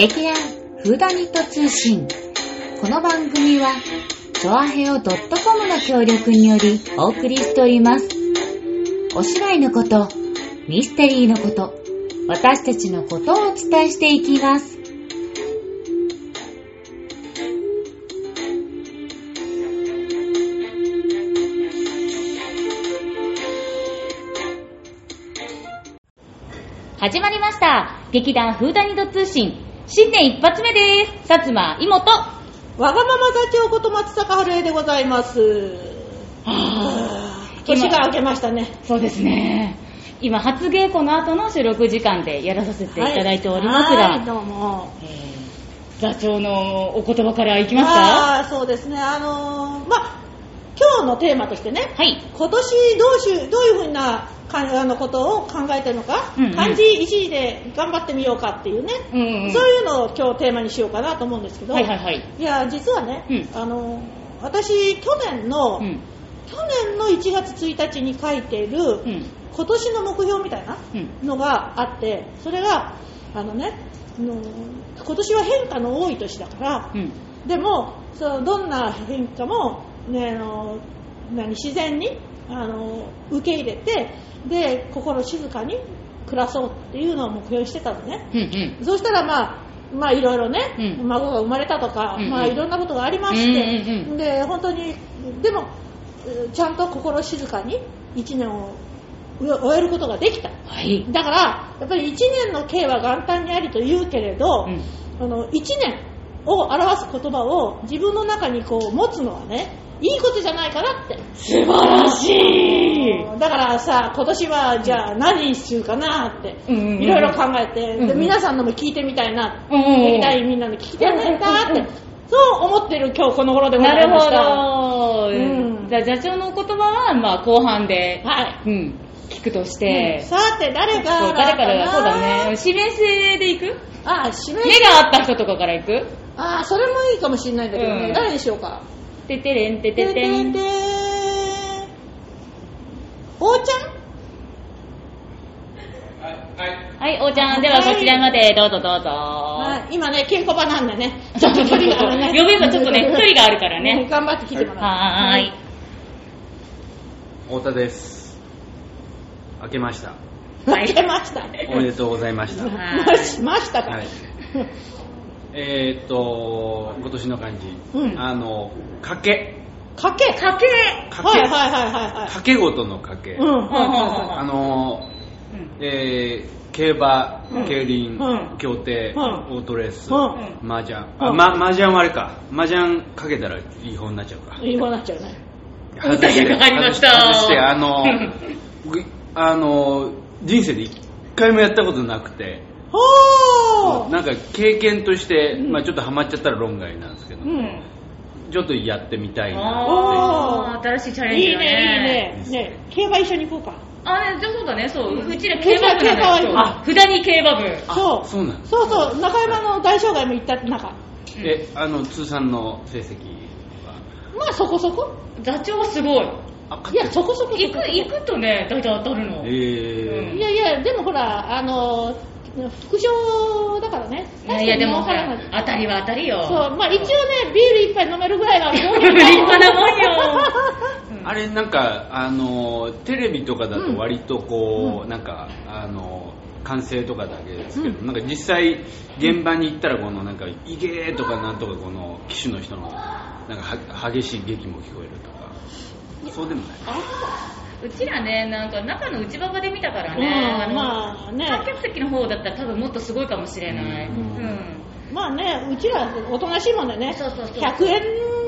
劇団フーダニット通信。この番組は、チョアヘオ .com の協力によりお送りしております。お芝居のこと、ミステリーのこと、私たちのことをお伝えしていきます。始まりました。劇団フーダニット通信。新年一発目です。薩摩妹。わがまま座長こと松坂春江でございます。年が明けましたね。そうですね。今、初稽古の後の収録時間でやらさせていただいておりますが、はい、どうも。えー座長のお言葉からいきますか？あーそうですね。あのーまあ、今日のテーマとしてね、はい。今年どうしどういうふうなかあのことを考えてるのか、うんうん漢字一字で頑張ってみようかっていうね、うんうんそういうのを今日テーマにしようかなと思うんですけど、はいはいはい。いや、実はね、うんあのー私、去年の、うん。去年の1月1日に書いている、うん。今年の目標みたいなうん。のがあってそれがあのね今年は変化の多い年だからうん。でもそうどんな変化も、ね、あの何自然にあの受け入れてで心静かに暮らそうっていうのを目標にしてたのねうん。うん。そうしたらまあまあいろいろね、うん孫が生まれたとか、うんうんまあいろんなことがありまして、うんうんうんで本当にでもえーちゃんと心静かに1年を終えることができたはい。だからやっぱり1年の計は元旦にありと言うけれど、うんあの1年を表す言葉を自分の中にこう持つのはねいいことじゃないかなって。素晴らしい。だからさ今年はじゃあ何しようかなっていろいろ考えて、で皆さんのも聞いてみたいな、うんうんうん。劇団員みんなの聞きたいなって、そう思ってる今日この頃でござないるほました。ど。うん。じゃあ、座長のお言葉は、まあ、後半で、はい、うん、聞くとして、さて誰そうから？誰から、な？そうだね、指名制で行く？あ指名目が合った人とかから行く？あそれもいいかもしれないんだけどね、うん。誰にしようか？ててれんてててん。おーちゃん？はい、おーちゃん、ではそちらまでどうぞどうぞ。はい、今ね、稽古場なんでね。ちょっと距離があるね。呼べばちょっとね距離があるからね頑張って来てもらう。はーい。太田です明けましたはい。負けました。おめでとうございました ましたか。はいえー、っと今年の漢字、うん。あの賭け。かけ？かけ。賭け。はいはいはいはいけ事の賭け、うん、あのうん。えー競馬うん。競輪、うん。競艇、うん。オートレース、うん。麻雀、あうん。ま麻雀はあれか。麻雀かけたらいい方になっちゃうか。い。いい方になっちゃうね。歌が入りました。外してあの 僕あの人生で一回もやったことなくて。ほーなんか経験として、うんまあ、ちょっとハマっちゃったら論外なんですけど、うん。ちょっとやってみたいなあー、新しいチャレンいいジだね、いいね。ね競馬一緒に行こうか。あ、ね、じゃあそうだね、そう。うんうちら競馬部なのよ。うちら競馬あ、札に競馬部。あそう。そうなんそうそう、中山の大障害も行った中。えあの通算の成績は？まあそこそこ。座長はすごい。あいや、そこそこ。行く、行くとね、大体当たるの。えいやいや、でもほら、あの、副賞だからね。いやいや、でも当たりは当たりよ。そう、まあ一応ね、ビール一杯飲めるぐらいは もう立派なもんよ。ーあれなんかあのテレビとかだと割とこう、なんかあの完成とかだけですけど、うん。なんか実際現場に行ったらこのなんか「いけー」とかなんとかこの機種の人のなんかは激しい劇も聞こえるとか。そうでもないうちらね、なんか中の内馬場で見たからうんね。あのまあね。観客席の方だったら多分もっとすごいかもしれない。ううんん。まあね、うちらおとなしいもんでね、そうそうそう100円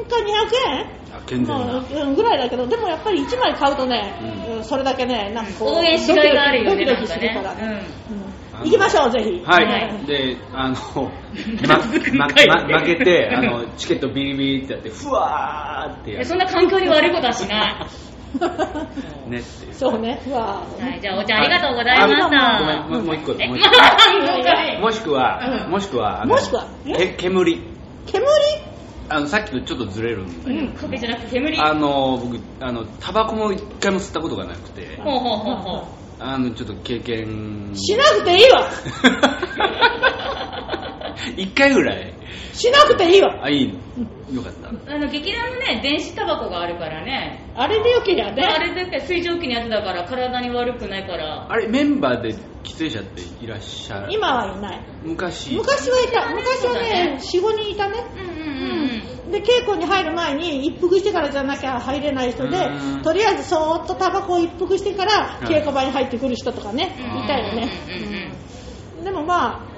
か200円？あ健全な、まあうんぐらいだけど、でもやっぱり1枚買うとね、うんうんそれだけね、なんかこう、応援しがいがあるよね、ドキドキするから。。うん。うん行きましょう、ぜひ。はい、はいであの ままま負けてあのチケットビリビリってやってふわーってやそんな環境に悪いことはしない。ねっていう。そうね、うわはい、じゃあ、お茶ありがとうございました。あごめんもうもう一個え、もう一個。もしくは、うん。もしくはあのもしくは？煙。煙？あのさっきとちょっとずれるんだけど、うん、かけじゃなくて煙。あの僕あのタバコも一回も吸ったことがなくて。ほうほうほうほあのちょっと経験。しなくていいわ 一回ぐらい。しなくていいわ。あ、いいの。よかった。あの、劇団のね、電子タバコがあるからね。あれでよけりゃね。あれだけ水蒸気のやつだから体に悪くないから。あれ、メンバーで喫煙者っていらっしゃる今はいない。昔。昔はいた。昔はねね、4、5人いたね。うんうんうんで、稽古に入る前に一服してからじゃなきゃ入れない人でうん、とりあえずそーっとタバコを一服してからうん稽古場に入ってくる人とかね、うん。いたよね。うんうんうんうんでもまあ、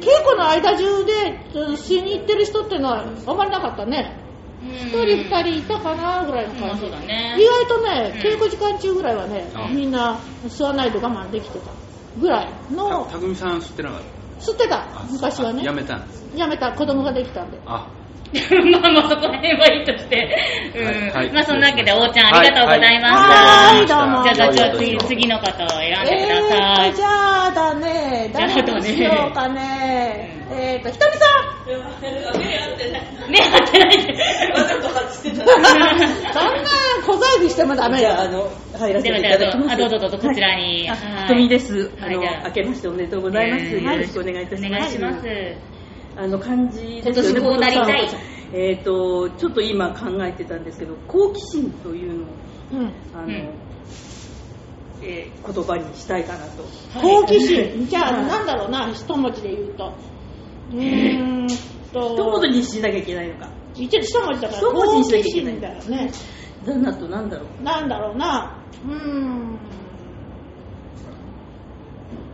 稽古の間中でうんしに行ってる人っていうのはあんまりなかったね。うん。一人二人いたかなぐらいのまあ感じ。そうだね。意外とね、うん稽古時間中ぐらいはねあ、みんな吸わないで我慢できてたぐらいのた、たくみさん吸ってなかっ吸ってた昔はねあやめたんです。やめた子供ができたんであ、まあまあそこら辺はいいとして。うん。はいはいまあそんなわけで、おーちゃんありがとうございました。はいどうもじゃあ、じゃあ次、次の方を選んでくだえさい。ーとじゃあだね誰じゃあにしようかねえーとひとみさ目当てないで。んそんな小細工してもダメよあ、あの、入らせていただきます。あどうぞどうぞこちらにひとみです。あの、はいじゃあ明けましておめでとうございます。えーよろしくお願いいたします。お願いします。あの、漢字ですよね。今年こうなりたい。えっ、と、ちょっと今考えてたんですけど、好奇心というのを、うん。あの、うんえー言葉にしたいかなと。好奇心。じゃあなんだろうな一文字で言うと。うーんと。一言にしなきゃいけないのか。一一文字だから一文字にしなきゃいけない。好奇心だよね。だとなんだろう。なんだろうな。うーん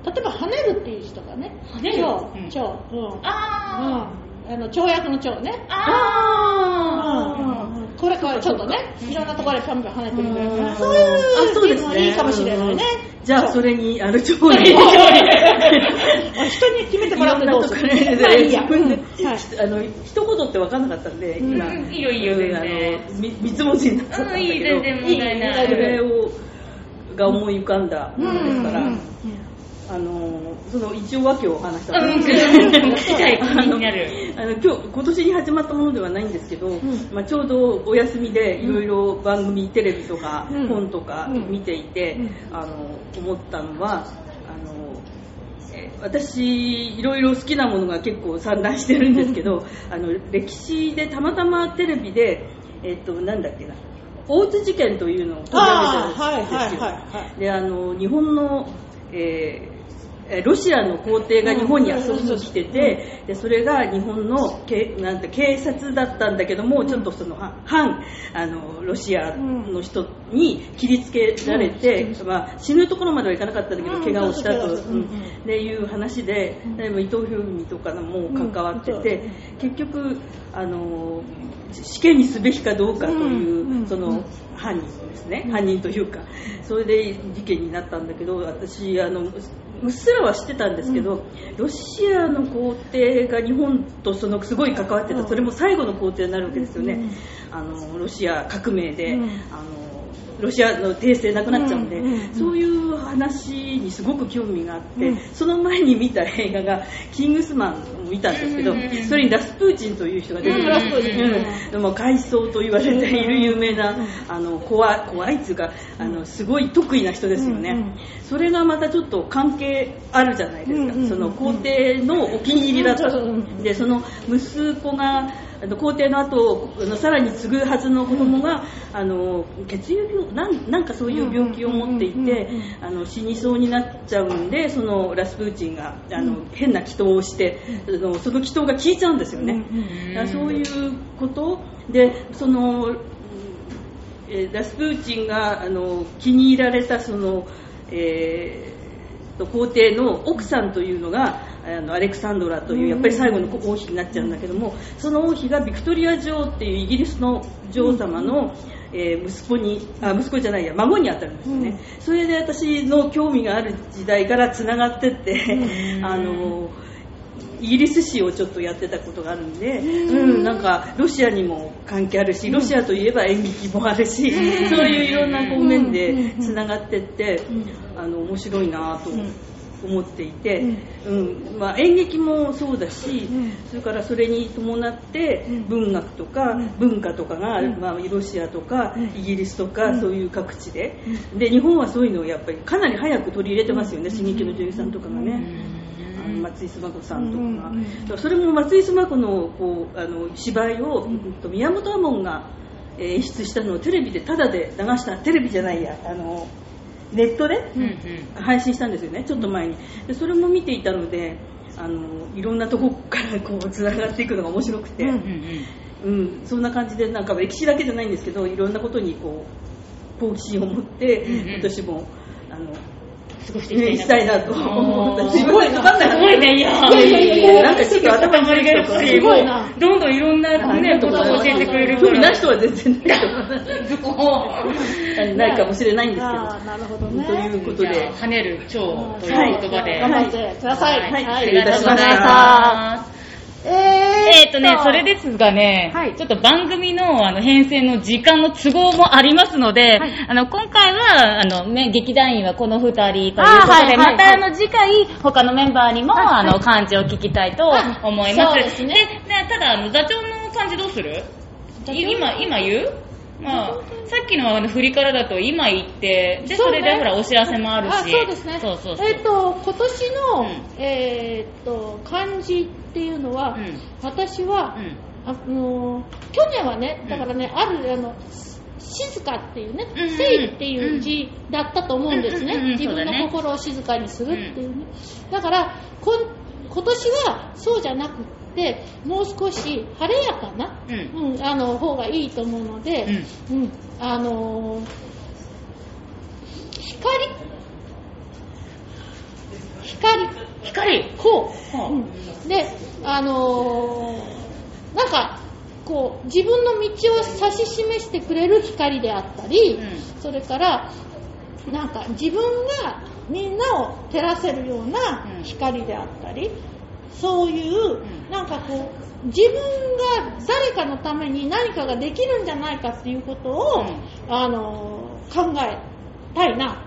例えば跳ねるっていう字とかね跳ねる？蝶うん。蝶うん。うん。ああの跳躍の蝶ね。ー。あうん。うん。これこれちょっとねいろんなところでぴょんぴょん跳ねてるからいうあそうですね。いいかもしれないね。じゃあ、それに、あの、ちょ うあ人に決めてもらってどうするまあいいや。うん。はい。あの、一言って分かんなかったんで、今、うん。いいよいいよ全然。あの、み三つ文字になっちゃったんだうんいいけど、全然問題ない。それを、が思い浮かんだものですから、うんうんあの、その一応訳を話したあの今日今年に始まったものではないんですけど、ん。まあ、ちょうどお休みでいろいろ番組、テレビとか、うん。本とかうん。見ていて、うん。あの思ったのはあのえ私いろいろ好きなものが結構散乱してるんですけど、あの歴史でたまたまテレビで、えっとなんだっけな大津事件というのを取りああ上げたんですよ。はいはいはいはい。であの日本の、えロシアの皇帝が日本に遊びに来てて、でそれが日本のけなんて警察だったんだけども、ちょっとそのは反あのロシアの人に切りつけられて、まあ、死ぬところまではいかなかったんだけど、うん。怪我をしたと、うん。うん。っていう話で、でも伊藤博文とかも関わってて、結局あの死刑にすべきかどうかという、その犯人ですね、犯人というかそれで事件になったんだけど私あのうっすらは知ってたんですけど、ロシアの皇帝が日本とそのすごい関わってた、うん。それも最後の皇帝になるわけですよね、うん。あのロシア革命で、うん。あのロシアの帝政なくなっちゃうんで、そういう話にすごく興味があって、うん。その前に見た映画が「キングスマン」を見たんですけど、それにラスプーチンという人が出てくる、うんうんでも階層と言われている有名な、うんあの怖い怖いっていうかあのすごい得意な人ですよね、それがまたちょっと関係あるじゃないですか、その皇帝のお気に入りだった、でその息子があの皇帝の後あのさらに継ぐはずの子供が、あの血友病なんなんかそういう病気を持っていて、あの死にそうになっちゃうんでそのラスプーチンがあの、変な祈祷をして、あのその祈祷が効いちゃうんですよね、うんだそういうことでその、うんえーラスプーチンがあの気に入られたその、えーと皇帝の奥さんというのがあのアレクサンドラというやっぱり最後の王妃になっちゃうんだけどもその王妃がビクトリア女王っていうイギリスの女王様の、えー息子にあ息子じゃないや孫に当たるんですよね、それで私の興味がある時代からつながってって、あのイギリス史をちょっとやってたことがあるんで、うん、なんかロシアにも関係あるし、ロシアといえば演劇もあるし、そういういろんな方面でつながってって、あの面白いなと思っていて、うん。まあ、演劇もそうだし、それからそれに伴って文学とか文化とかが、まあ、ロシアとかイギリスとかそういう各地で。で日本はそういうのをやっぱりかなり早く取り入れてますよね、進撃の女優さんとかがね。松井須磨子さんとか、うんうんうん。それも松井須磨子のこうあの芝居を、うん。と宮本亞門がえー演出したのをテレビでタダで流した。テレビじゃないや。あのネットでうんうん。配信したんですよね。ちょっと前に。でそれも見ていたのであのいろんなとこからこうつながっていくのが面白くて、うんうん。うん、そんな感じでなんか歴史だけじゃないんですけどいろんなことにこう好奇心を持って、うんうん。今年もあの過ごしてねしたいなと。思ったおー自分でつまんないすごいね、いやいやいやいや。なんかちょっと頭に入ってきたすごいなどんどんいろんなね、ことを教えてくれる興味 ない人人は全然ないと思うないかもしれないんですけどなるほどね。という。ことであ跳ねる蝶というはい言葉で。頑張ってください。はい。あはいりがとうごええーっとね、それですがね、はい。ちょっと番組のあの編成の時間の都合もありますので、あの今回はあの、ね、劇団員はこの2人ということで、はいはい。またあの次回、他のメンバーにもあの漢字を聞きたいと思います。ですね。でねただあの座長の漢字どうする？今、今言う？まあ、さっきのあの振りからだと今言って、で、それでほらお知らせもあるし。あそうですね。そうそう。えっ、と今年の、うん。えっ、と漢字っていうのは、うん。私は、うん。あの去年はねだからね、あるあの静かっていうね、うんうん静っていう字だったと思うんですね、自分の心を静かにするっていうね、だから今年はそうじゃなくってもう少し晴れやかな、うん。うんあの方がいいと思うので、うん。あの光光光。こう、はあうん。であのーなんかこう自分の道を指し示してくれる光であったり、うん。それからなんか自分がみんなを照らせるようなうん。光であったり、そういう、ん。なんかこう自分が誰かのために何かができるんじゃないかっていうことを、うん。あのー考えたいな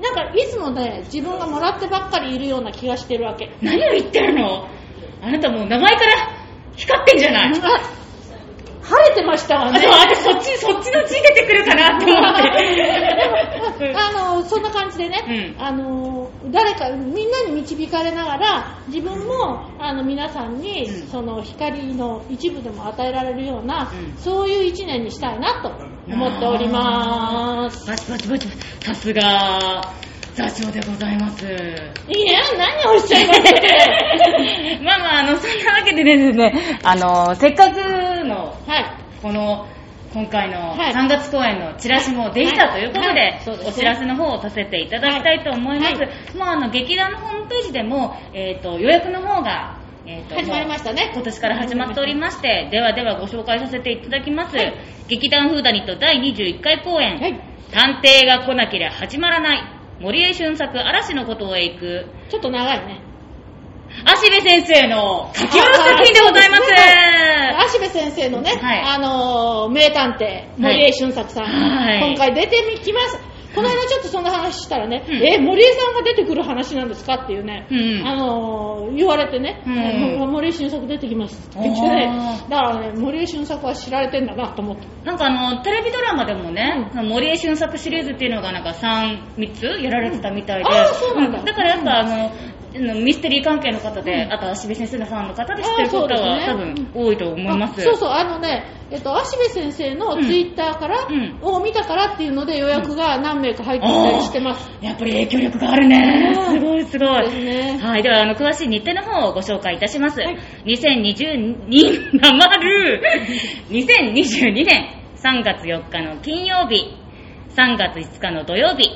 なんかいつもね自分がもらってばっかりいるような気がしてるわけ。何を言ってるの？あなたもう名前から光ってんじゃない、あ晴れてましたわね。あでも私そっち、そっちの字出てくるかなと思って。あのそんな感じでね、うん。あの誰かみんなに導かれながら自分もあの皆さんに、うん。その光の一部でも与えられるような、うん。そういう一年にしたいなと思っております。バチバチバチ、さすが、座長でございます。いや、何をおっしゃいます？まあまあ、あの、そんなわけでですね、あの、せっかくの、はい。この、今回のはい3月公演のチラシもできたということで、お知らせの方をさせていただきたいと思います。はいもうあの、劇団のホームページでも、えっ、と、予約の方が、えーと始まりましたね。今年から始まっておりまして、ではではご紹介させていただきます。はい。劇団フーダニット第21回公演、はい。探偵が来なければ始まらない、森江俊作嵐のことへ行く、ちょっと長いね。芦部先生の書き下ろし作品でございます。芦部先生のね、はい。あのー名探偵、森江俊作さん、はい。今回出てきます。この間ちょっとその話したらね、うん。え、森江さんが出てくる話なんですかっていうね、うん。あのー言われてね、うん。森江俊作出てきますって言ってね だからね、森江俊作は知られてんだなと思って。なんかあの、テレビドラマでもね、森江俊作シリーズっていうのがなんか3、3つやられてたみたいで、うんあーそうなんだ。だからやっぱあのミステリー関係の方で、あと芦部先生のファンの方で知ってる方は、あーそうですね。多分多いと思います。あそうそう、あのね、えっと、芦部先生のツイッターから、うん。を見たからっていうので予約が何名か入ってきたりしてます。やっぱり影響力があるね。うん。すごいすごい。ですね。はい、ではあの詳しい日程の方をご紹介いたします。はい。2022なまる。2022年3月4日の金曜日、3月5日の土曜日、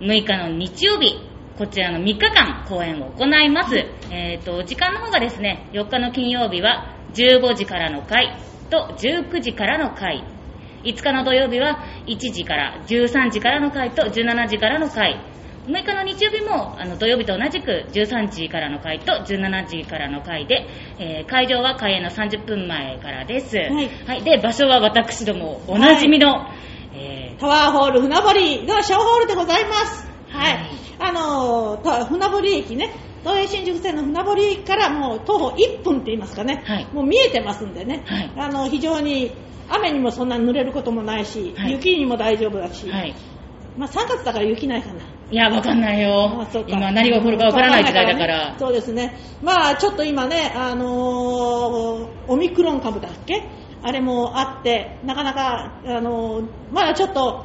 6日の日曜日、こちらの3日間公演を行います。えっ、と、時間の方がですね、4日の金曜日は15時からの回と19時からの回、5日の土曜日は1時から13時からの回と17時からの回6日の日曜日もあの土曜日と同じく13時からの回と17時からの回で、えー会場は開演の30分前からです、はい。で場所は私どもおなじみの、えータワーホール船堀の小ホールでございます。はい。はいあの船堀駅ね、東映新宿線の船堀駅からもう徒歩1分って言いますかね、はい。もう見えてますんでね、はい。あの非常に雨にもそんな濡れることもないし、はい。雪にも大丈夫だし、はい。まあ3月だから雪ないかな。いや、わかんないよ。あそう。か。今何が起こるかわからない時代だから。そうですね。まあ、ちょっと今ね、あのーオミクロン株だっけ？あれもあって、なかなか、あのーまだちょっと、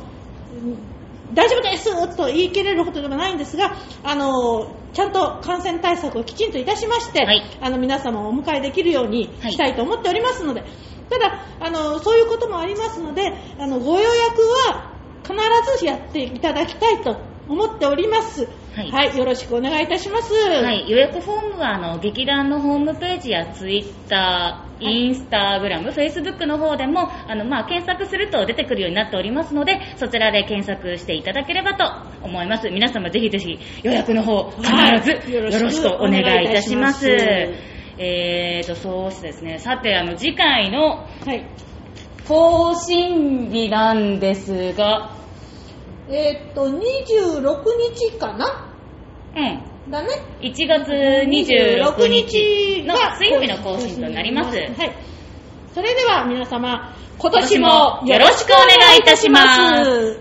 うん大丈夫ですと言い切れるほどでもないんですが、あのーちゃんと感染対策をきちんといたしまして、はい。あの皆様をお迎えできるようにはい。したいと思っておりますので、ただあの、そういうこともありますので、あのご予約は必ずやっていただきたいと思っております。はいよろしくお願いいたします。はい、予約フォームはあの劇団のホームページやツイッター、インスタグラム、フェイスブックの方でもあの、まあ、検索すると出てくるようになっておりますのでそちらで検索していただければと思います皆様ぜひぜひ予約の方必ずよよろしくお願いいたします。お願いますえーと、そうですね、さて、あの、次回のはい。更新日なんですが、えーっと、26日かな？うん、だね。1月26日の水曜日の更新となります。はい。それでは皆様、今今年もよろしくお願いいたします。